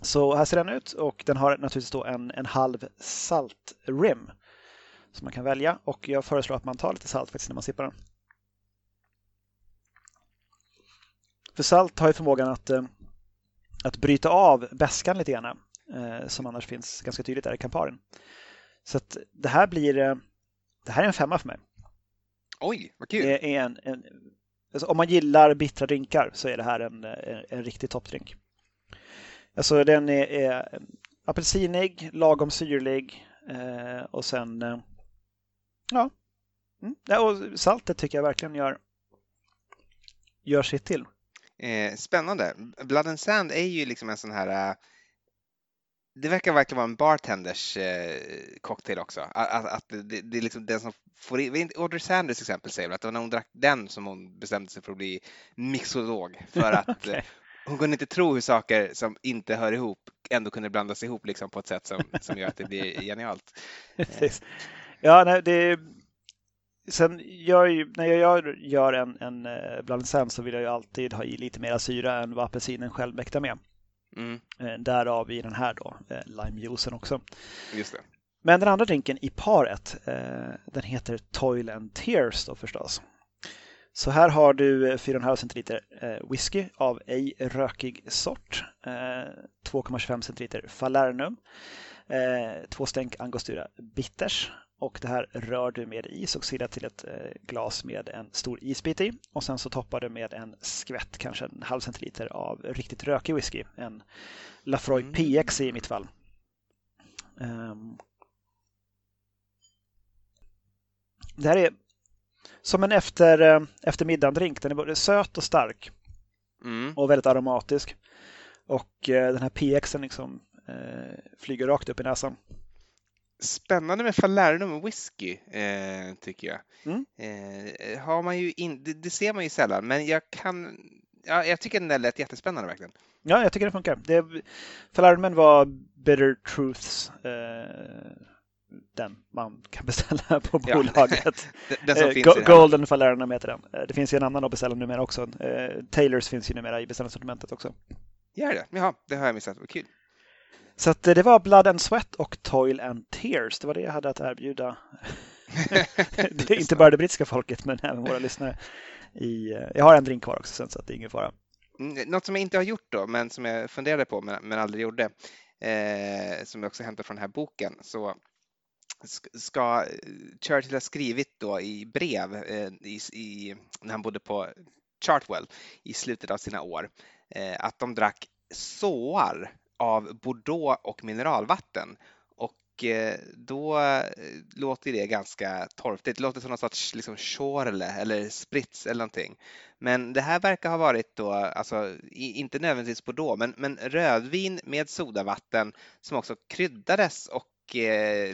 Så här ser den ut och den har naturligtvis då en, en halv salt rim som man kan välja och jag föreslår att man tar lite salt faktiskt när man sippar den. För salt har ju förmågan att, eh, att bryta av bäskan lite grann eh, som annars finns ganska tydligt där i Camparin. Så att det här blir eh, det här är en femma för mig. Oj, vad kul! Det är en, en alltså om man gillar bittra drinkar så är det här en, en, en riktig toppdrink. Alltså den är, är apelsinig, lagom syrlig, Eh, och sen, eh, ja. Mm. ja. Och saltet tycker jag verkligen gör, gör sitt till. Eh, spännande. Blood and Sand är ju liksom en sån här eh, det verkar verkligen vara en bartenders eh, cocktail också. Att, att det, det, är liksom den som får in, Audrey Sanders exempel säger att det var när hon drack den som hon bestämde sig för att bli mixolog. För att okay. hon kunde inte tro hur saker som inte hör ihop ändå kunde blandas ihop liksom på ett sätt som, som gör att det blir genialt. ja, nej, det Sen ju, när jag gör en, en eh, blandning så vill jag ju alltid ha i lite mer syra än vad apelsinen själv mäktar med. Mm. Eh, därav i den här då, eh, limejuicen också. Just det. Men den andra drinken i paret, den heter Toil and Tears då förstås. Så här har du 4,5 centiliter whisky av ej rökig sort, 2,25 centiliter Falernum, två stänk Angostura Bitters och det här rör du med is och silar till ett eh, glas med en stor isbit i. Och sen så toppar du med en skvätt, kanske en halv centiliter av riktigt rökig whisky. En Lafroy mm. PX i mitt fall. Um, det här är som en efter, eh, eftermiddagsdrink. Den är både söt och stark. Mm. Och väldigt aromatisk. Och eh, den här PXen liksom eh, flyger rakt upp i näsan spännande med Falernum whisky, eh, tycker jag. Mm. Eh, har man ju in, det, det, ser man ju sällan, men jag kan... Ja, jag tycker den där lät jättespännande verkligen. Ja, jag tycker det funkar. Det, Falernumen var Bitter Truths, eh, den man kan beställa på bolaget. Ja, den som eh, finns Golden Falernum heter den. Eh, det finns ju en annan att beställa numera också. Eh, Taylors finns ju numera i beställningssortimentet också. Gör det? Jaha, det har jag missat. Vad kul. Så att eh, det var Blood and Sweat och Toil and Tears. Det var det jag hade att erbjuda. det är inte bara det brittiska folket men även våra lyssnare. I, eh, jag har en drink kvar också sen så att det är ingen fara. Mm, något som jag inte har gjort då, men som jag funderade på men, men aldrig gjorde, eh, som jag också hämtar från den här boken, så ska Churchill ha skrivit då i brev eh, i, i, när han bodde på Chartwell i slutet av sina år, eh, att de drack såar av Bordeaux och mineralvatten. Och eh, då eh, låter det ganska torftigt. Det låter som någon sorts liksom chorle eller Spritz eller någonting. Men det här verkar ha varit då, alltså inte nödvändigtvis Bordeaux, men, men rödvin med sodavatten som också kryddades och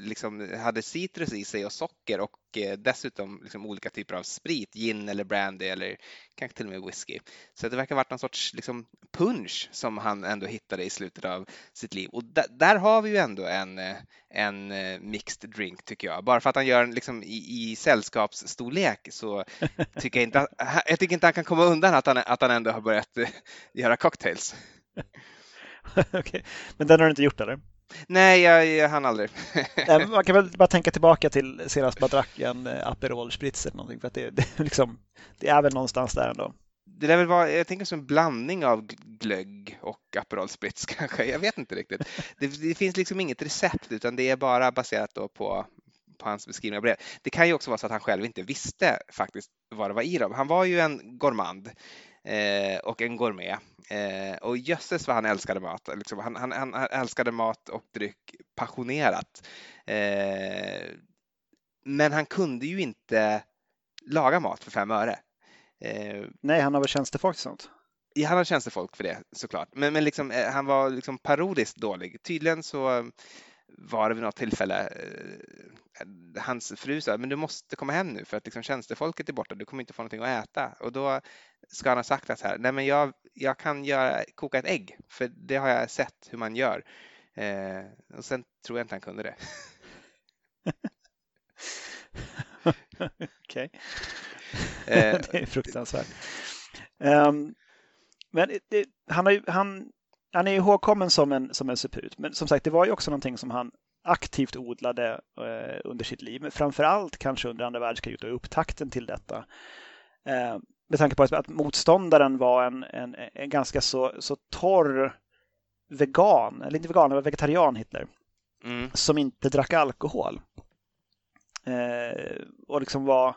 liksom hade citrus i sig och socker och eh, dessutom liksom olika typer av sprit, gin eller brandy eller kanske till och med whisky. Så det verkar ha varit någon sorts liksom punch som han ändå hittade i slutet av sitt liv. Och där har vi ju ändå en, eh, en mixed drink tycker jag. Bara för att han gör den liksom i, i sällskapsstorlek så tycker jag inte att, jag tycker inte han kan komma undan att han, att han ändå har börjat göra cocktails. okay. Men den har du inte gjort eller? Nej, jag, jag hann aldrig. Man kan väl bara tänka tillbaka till senast man drack en eh, Aperol Spritz eller någonting. För att det, det, liksom, det är väl någonstans där ändå. Det där väl vara, jag tänker som en blandning av glögg och Aperol Spritz kanske. Jag vet inte riktigt. Det, det finns liksom inget recept utan det är bara baserat på, på hans beskrivning av brev. Det kan ju också vara så att han själv inte visste faktiskt vad det var i dem. Han var ju en gourmand eh, och en gourmet. Eh, och jösses vad han älskade mat. Liksom, han, han, han, älskade mat och dryck passionerat. Eh, men han kunde ju inte laga mat för fem öre. Eh, Nej, han har väl tjänstefolk och sånt? Ja, han har tjänstefolk för det såklart. Men, men liksom, eh, han var liksom parodiskt dålig. Tydligen så var det vid något tillfälle eh, hans fru sa men du måste komma hem nu för att liksom tjänstefolket är borta, du kommer inte få någonting att äta. Och då ska han ha sagt att här, nej men jag, jag kan göra, koka ett ägg, för det har jag sett hur man gör. Eh, och sen tror jag inte han kunde det. Okej. Eh, det är fruktansvärt. Um, men det, han, har ju, han han är ihågkommen som en, som en suput. Men som sagt, det var ju också någonting som han aktivt odlade eh, under sitt liv. Men framför allt kanske under andra världskriget och upptakten till detta. Eh, med tanke på att, motståndaren var en, en, en, ganska så, så torr vegan, eller inte vegan, men vegetarian Hitler. Mm. Som inte drack alkohol. Eh, och liksom var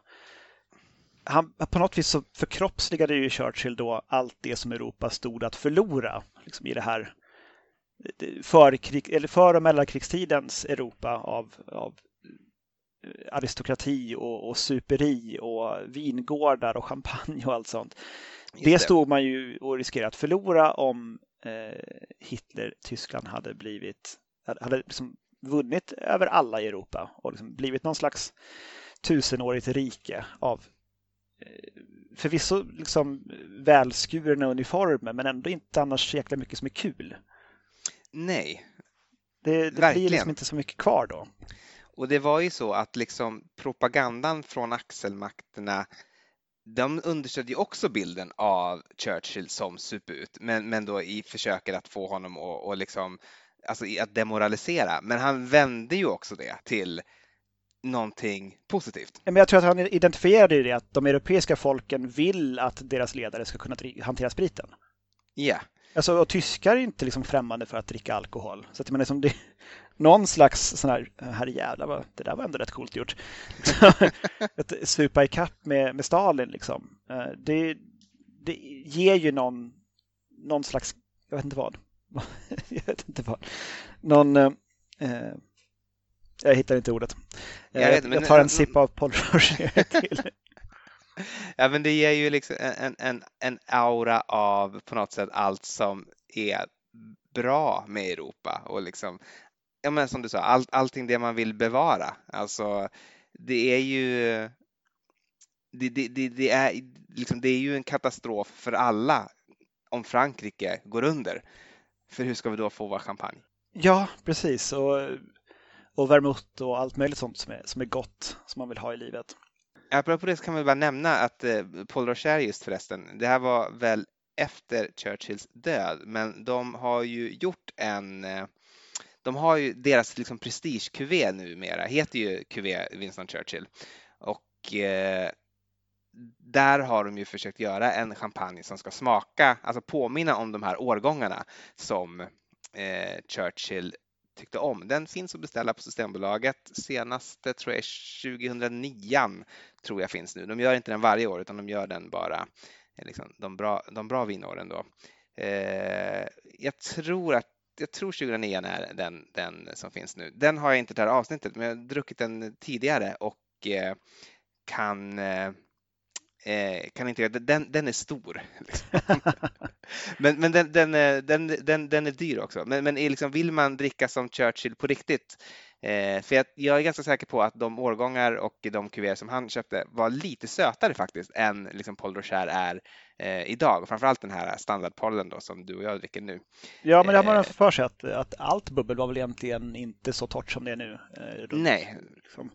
han, på något vis så förkroppsligade ju Churchill då allt det som Europa stod att förlora liksom i det här för, krig, eller för och mellankrigstidens Europa av, av aristokrati och, och superi och vingårdar och champagne och allt sånt. det, det stod man ju och riskerade att förlora om eh, Hitler-Tyskland hade blivit hade liksom vunnit över alla i Europa och liksom blivit någon slags tusenårigt rike av eh, förvisso liksom välskurna uniformer men ändå inte annars så jäkla mycket som är kul. Nej. Det, det blir liksom inte så mycket kvar då. Och det var ju så att liksom propagandan från axelmakterna de understödde ju också bilden av Churchill som suput, men, men då i försöket att få honom att, och liksom, alltså att demoralisera. Men han vände ju också det till någonting positivt. Men jag tror att han identifierade det att de europeiska folken vill att deras ledare ska kunna hantera spriten. Ja. Yeah. Alltså, och tyskar är inte liksom främmande för att dricka alkohol. Så att, men liksom det, någon slags sån här, herrejävlar, det där var ändå rätt coolt gjort. att supa i kapp med, med Stalin liksom. Eh, det, det ger ju någon, någon slags, jag vet inte vad. jag vet inte vad. Någon, eh, eh jag hittar inte ordet. Jag, vet, jag tar en sipp av Paul till. Ja, men det ger ju liksom en, en, en aura av på något sätt allt som är bra med Europa och liksom, ja men som du sa, all, allting det man vill bevara. Alltså, det är ju det, det, det, det, är, liksom, det är ju en katastrof för alla om Frankrike går under. För hur ska vi då få vår champagne? Ja, precis. Och, och vermouth och allt möjligt sånt som är, som är gott som man vill ha i livet. Apropå det så kan man bara nämna att eh, Paul Rocher just förresten, det här var väl efter Churchills död, men de har ju gjort en eh, de har ju deras liksom prestige-QV numera, heter ju QV Winston Churchill. Och eh, där har de ju försökt göra en champagne som ska smaka, alltså påminna om de här årgångarna som eh, Churchill tyckte om. Den finns att beställa på Systembolaget. Senaste tror jag är 2009 tror jag finns nu. De gör inte den varje år utan de gör den bara eh, liksom, de, bra, de bra vinåren då. Eh, jag tror att jag tror 2009 är den, den som finns nu. Den har jag inte det här avsnittet, men jag har druckit den tidigare och eh, kan eh, eh, kan inte den, den är stor. Liksom. men men den, den, den, den, den är dyr också. Men, men liksom, vill man dricka som Churchill på riktigt Eh, för jag, jag, är ganska säker på att de årgångar och de kuvéer som han köpte var lite sötare faktiskt än liksom Paul Rocher är eh, idag. Framförallt den här standardpollen då som du och jag dricker nu. Ja, men det har man eh, för sig att, att allt bubbel var väl egentligen inte så torrt som det är nu. Eh, nej, liksom.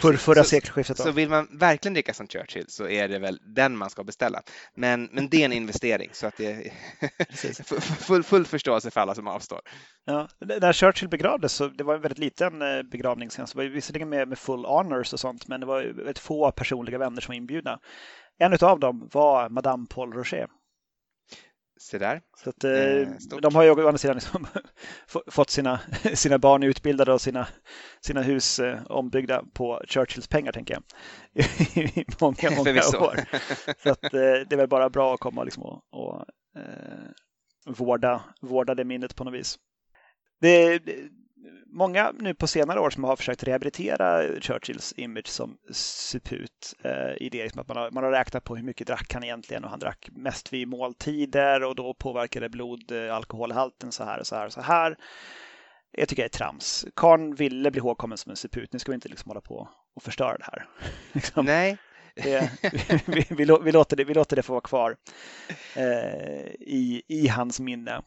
För, förra sekelskiftet. Så vill man verkligen dricka som Churchill så är det väl den man ska beställa. Men, men det är en investering så att det är full, full förståelse för alla som avstår. Ja, när Churchill begravdes så det var en väldigt liten eh, begravning. Så var det visserligen med, med full honors och sånt, men det var ett få personliga vänner som var inbjudna. En av dem var Madame Paul Rocher. Se där. Så att, eh, eh de har ju å andra sidan liksom fått sina, sina barn utbildade och sina, sina hus eh, ombyggda på Churchills pengar, tänker jag. I många, många år. Så att, eh, det är väl bara bra att komma liksom och, och eh, vårda, vårda det minnet på något vis. Det, många nu på senare år som har försökt rehabilitera Churchills image som suput eh, i det liksom att man har, man har räknat på hur mycket drack han egentligen och han drack mest vid måltider och då påverkade blod eh, så här och så här och så här. Jag tycker det är trams. Karn ville bli ihågkommen som en suput. Nu ska vi inte liksom hålla på och förstöra det här. liksom. Nej. Det, vi, vi, vi, låter det, vi låter det få vara kvar eh, i, i hans minne.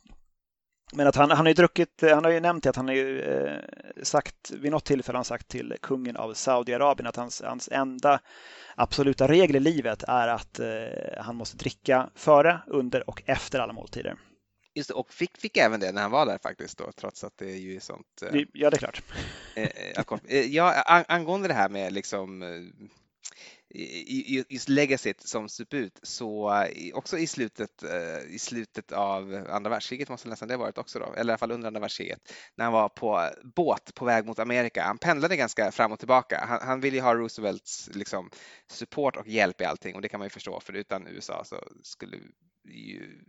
Men att han, han har ju druckit, han har ju nämnt att han har ju eh, sagt, vid något tillfälle har han sagt till kungen av Saudiarabien att hans, hans enda absoluta regel i livet är att eh, han måste dricka före, under och efter alla måltider. Just det, och fick, fick även det när han var där faktiskt då, trots att det är ju sånt. Eh, ja, det är klart. Eh, eh, ja, angående det här med liksom just legacyt som suput så eh, också i slutet, eh, i slutet av andra världskriget måste nästan det varit också då, eller i alla fall under andra världskriget, när han var på båt på väg mot Amerika. Han pendlade ganska fram och tillbaka. Han, han ville ju ha Roosevelts liksom, support och hjälp i allting och det kan man ju förstå för utan USA så skulle ju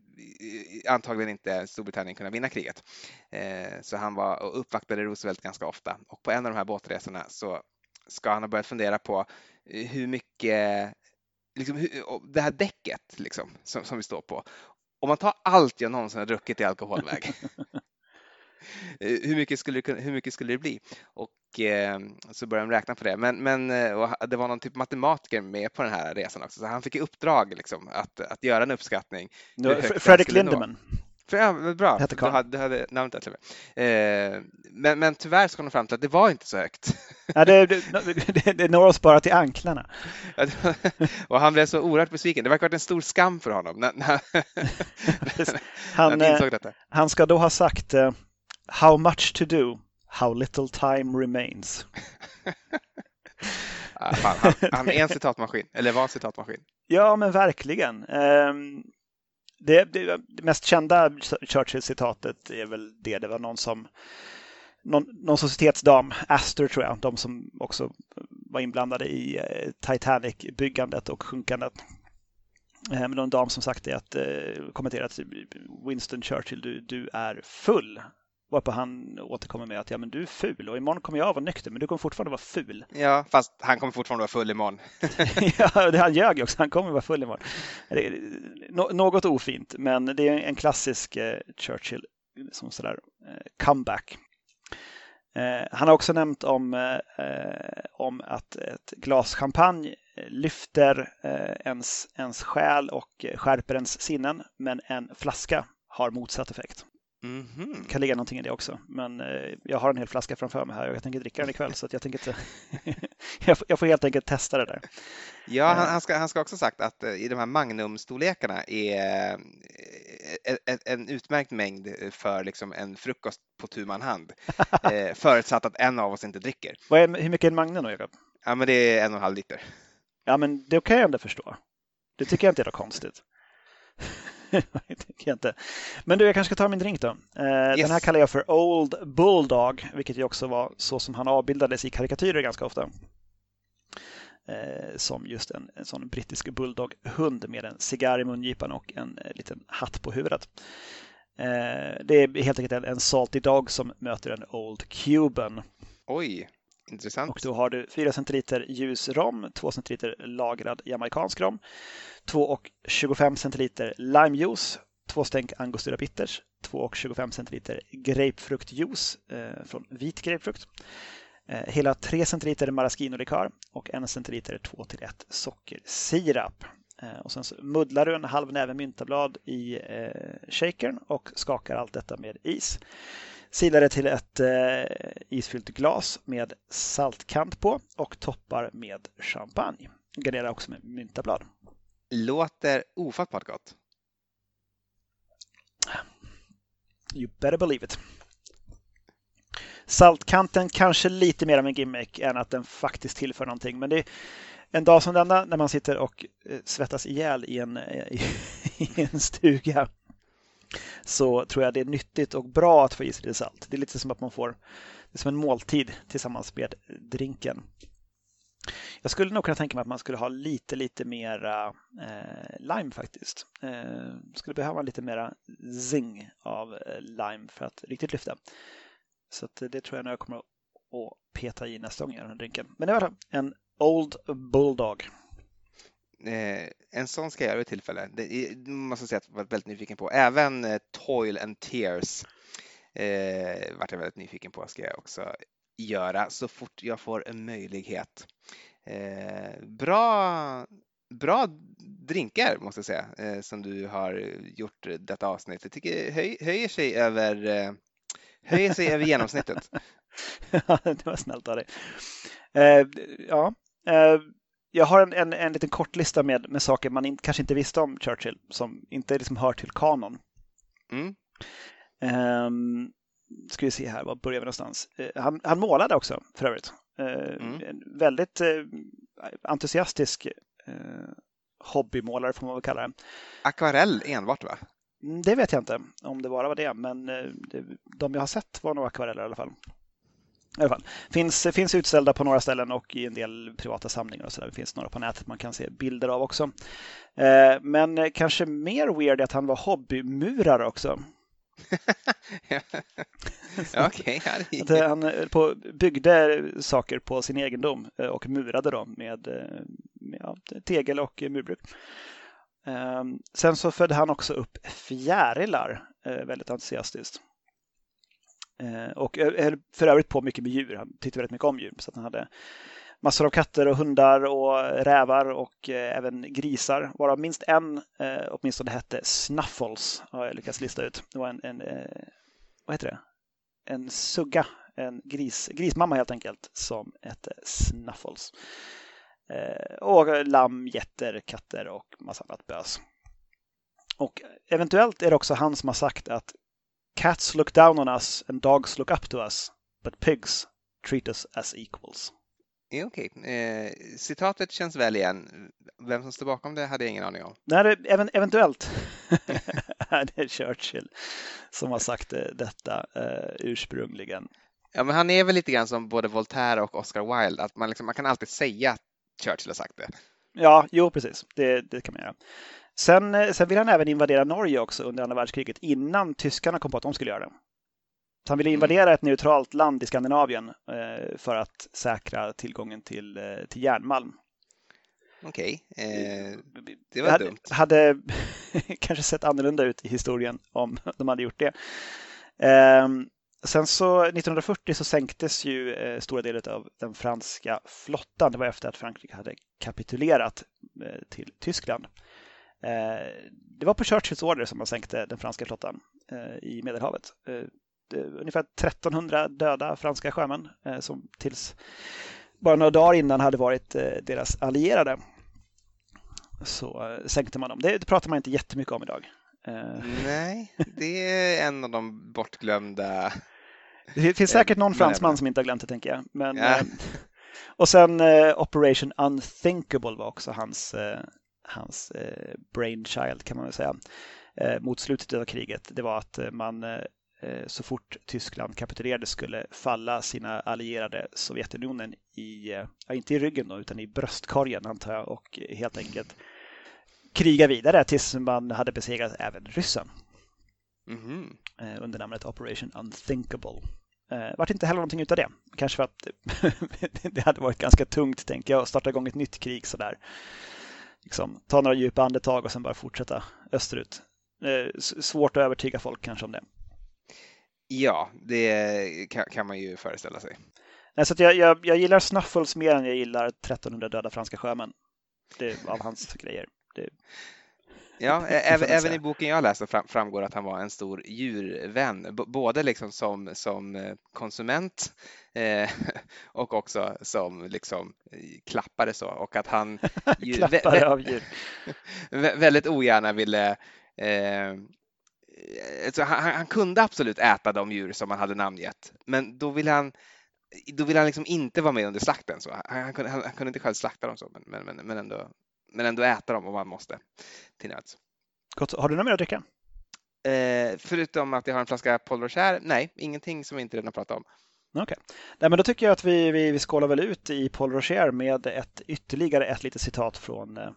antagligen inte Storbritannien kunna vinna kriget. Eh, så han var och uppvaktade Roosevelt ganska ofta och på en av de här båtresorna så ska han ha börjat fundera på hur mycket liksom, det här däcket liksom, som, som vi står på. Om man tar allt jag någonsin har druckit i alkoholväg, hur, mycket skulle det, hur mycket skulle det bli? Och eh, så började de räkna på det. Men, men eh, det var någon typ matematiker med på den här resan också, så han fick i uppdrag liksom, att, att göra en uppskattning. Fredrik Lindeman. För, bra, Hette du hade, du hade namnet rätt. Eh, men, men tyvärr så kom de fram till att det var inte så högt. Ja, det, det, det når oss bara till anklarna. och han blev så oerhört besviken. Det verkar ha varit en stor skam för honom när, när, han, när han insåg detta. Han ska då ha sagt uh, How much to do, how little time remains. ah, fan, han, han, är en citatmaskin, eller var en citatmaskin. Ja, men verkligen. Um, det, det, det, mest kända Churchill-citatet är väl det. Det var någon som någon, någon societetsdam, Astor tror jag, de som också var inblandade i eh, Titanic-byggandet och sjunkandet. Eh, men någon dam som sagt det att eh, kommenterat Winston Churchill, du, du är full. Varpå han återkommer med att ja, men du är ful och imorgon kommer jag vara nykter men du kommer fortfarande vara ful. Ja, fast han kommer fortfarande vara full imorgon. ja, det han ljög också. Han kommer vara full imorgon. Är något ofint, men det är en klassisk eh, Churchill som sådär eh, comeback. Eh, han har också nämnt om, eh, om att ett glas champagne lyfter eh, ens, ens själ och skärper ens sinnen, men en flaska har motsatt effekt. Mm -hmm. kan ligga någonting i det också. Men eh, jag har en hel flaska framför mig här och jag tänker dricka den ikväll så att jag tänker inte... jag, får helt enkelt testa det där. Ja, han, han, ska, han ska också sagt att eh, i de här magnumstorlekarna är eh, en utmärkt mängd för liksom en frukost på tu man hand. förutsatt att en av oss inte dricker. Är, hur mycket är en magnum då, Jakob? Ja, men det är en och en halv liter. Ja, men det kan jag ändå förstå. Det tycker jag inte är något konstigt. jag inte. Men du, jag kanske ska ta min drink då. Eh, yes. Den här kallar jag för Old Bulldog, vilket ju också var så som han avbildades i karikatyrer ganska ofta. Eh, som just en, en sån brittisk bulldog-hund med en cigarr i mungipan och en eh, liten hatt på huvudet. Det är helt enkelt en, en Salty Dog som möter en Old Cuban. Oj, intressant. Och då har du 4 centiliter ljus rom, 2 centiliter lagrad jamaicansk rom, 2,25 centiliter limejuice, 2 stänk angostura bitters, 2,25 centiliter grapefruktjuice eh, från vit grapefrukt, eh, hela 3 centiliter maraschino-likör och 1 centiliter 2-1 sockersirap. Eh, och sen så muddlar du en halv näve myntablad i eh, shakern och skakar allt detta med is. Silar det till ett eh, isfyllt glas med saltkant på och toppar med champagne. Garnerar också med myntablad. Låter ofattbart gott. You better believe it. Saltkanten kanske lite mer av en gimmick än att den faktiskt tillför någonting. Men det är en dag som denna när man sitter och eh, svettas ihjäl i en, eh, i en stuga så tror jag det är nyttigt och bra att få i sig lite salt. Det är lite som att man får det är som en måltid tillsammans med drinken. Jag skulle nog kunna tänka mig att man skulle ha lite, lite mera eh, lime faktiskt. Eh, skulle behöva lite mera zing av eh, lime för att riktigt lyfta. Så det tror jag nog jag kommer att peta i nästa gång jag gör den här drinken. Men det var en Old Bulldog. Eh, en sån ska jag göra vid tillfälle. Det måste säga att jag var väldigt nyfiken på. Även eh, Toil and Tears eh, vart jag väldigt nyfiken på ska jag också göra så fort jag får en möjlighet. Eh, bra, bra drinkar måste jag säga eh, som du har gjort detta avsnitt. Jag tycker höj, höjer sig över, eh, höjer sig över genomsnittet. det var snällt av dig. Eh, ja, eh, jag har en, en, en liten kort lista med, med saker man in, kanske inte visste om Churchill som inte liksom hör till kanon. Mm. Um, ska vi se här, var börjar vi någonstans? Uh, han, han målade också för övrigt. Uh, mm. En väldigt uh, entusiastisk hobbymålare får man väl kalla det. Akvarell enbart va? Mm, det vet jag inte om det bara var det, men de jag har sett var nog akvareller i alla fall. I alla fall. Finns, finns utställda på några ställen och i en del privata samlingar och så där. Det finns några på nätet man kan se bilder av också. Eh, men kanske mer weird är att han var hobbymurare också. Okej. Okay, han på, byggde saker på sin egendom och murade dem med, med ja, tegel och murbruk. Sen så födde han också upp fjärilar väldigt entusiastiskt. Eh, och höll för övrigt på mycket med djur. Han tyckte väldigt mycket om djur. Så han hade massor av katter och hundar och rävar och eh, även grisar. Varav minst en eh, åtminstone hette Snuffles har jag lyckats lista ut. Det var en, en eh, vad heter det? En sugga, en gris, grismamma helt enkelt, som hette Snuffles. och lamm, getter, katter och massa annat bös. Och eventuellt är det också han som har sagt att Cats look down on us and dogs look up to us, but pigs treat us as equals. Okej, okay. eh, citatet känns väl igen. Vem som står bakom det hade jag ingen aning om. Nej, det, även, eventuellt det är Churchill som har sagt detta eh, ursprungligen. Ja, men han är väl lite grann som både Voltaire och Oscar Wilde, att man, liksom, man kan alltid säga att Churchill har sagt det. Ja, jo precis, det, det kan man göra. Sen, eh, sen vill han även invadera Norge också under andra världskriget innan tyskarna kom på att de skulle göra det. Så han ville mm. invadera ett neutralt land i Skandinavien eh, för att säkra tillgången till, eh, till järnmalm. Okej, okay. eh, det var hade, dumt. hade kanske sett annorlunda ut i historien om de hade gjort det. Eh, sen så 1940 så sänktes ju eh, stora delar av den franska flottan. Det var efter att Frankrike hade kapitulerat eh, till Tyskland. Eh, det var på Churchills order som man sänkte den franska flottan eh, i Medelhavet. Eh, ungefär 1300 döda franska sjömän som tills bara några dagar innan hade varit deras allierade. Så sänkte man dem. Det pratar man inte jättemycket om idag. Nej, det är en av de bortglömda det finns säkert någon fransman som inte har glömt det, tänker jag. Men, ja. och sen Operation Unthinkable var också hans, hans eh, brainchild kan man väl säga eh, mot slutet av kriget. Det var att eh, man så fort Tyskland kapitulerade skulle falla sina allierade Sovjetunionen i, ja, inte i ryggen då, utan i bröstkorgen antar jag och helt enkelt kriga vidare tills man hade besegrat även ryssen. Mm. Under namnet Operation Unthinkable. Det vart inte heller någonting utav det. Kanske för att det hade varit ganska tungt, tänker jag, att starta igång ett nytt krig sådär liksom, ta några djupa andetag och sen bara fortsätta österut. Eh, svårt att övertyga folk kanske om det. Ja, det kan, kan man ju föreställa sig. Nej, så jag, jag, jag, gillar Snuffles mer än jag gillar 1300 döda franska sjömän. Det, av hans grejer. Det, Ja, även, även i boken jag läste fram, framgår att han var en stor djurvän, både liksom som, som eh, konsument eh, och också som liksom eh, klappare så och att han klappare av djur. väldigt ogärna ville eh, alltså han, han, kunde absolut äta de djur som han hade namngett, men då ville han då ville han liksom inte vara med under slakten. Så. Han, han, kunde, han, han kunde inte själv slakta dem så, men, men, men ändå men ändå äta dem om man måste till nöds. Gott. Har du något mer att dricka? Eh, förutom att jag har en flaska Paul Rocher, nej, ingenting som vi inte redan pratat om. Okej, okay. men då tycker jag att vi, vi, vi skålar väl ut i Paul Rocher med ett, ytterligare ett litet citat från, eh,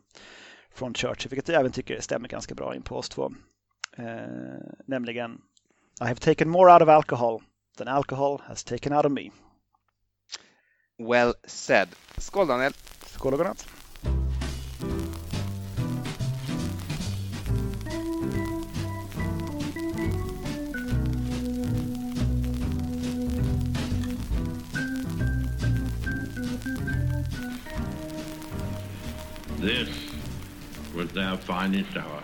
från Churchill, vilket jag även tycker stämmer ganska bra in på oss två. Eh, nämligen I have taken more out of alcohol than alcohol has taken out of me. Well said. Skål Daniel! Skål och godnatt! This was their finest hour.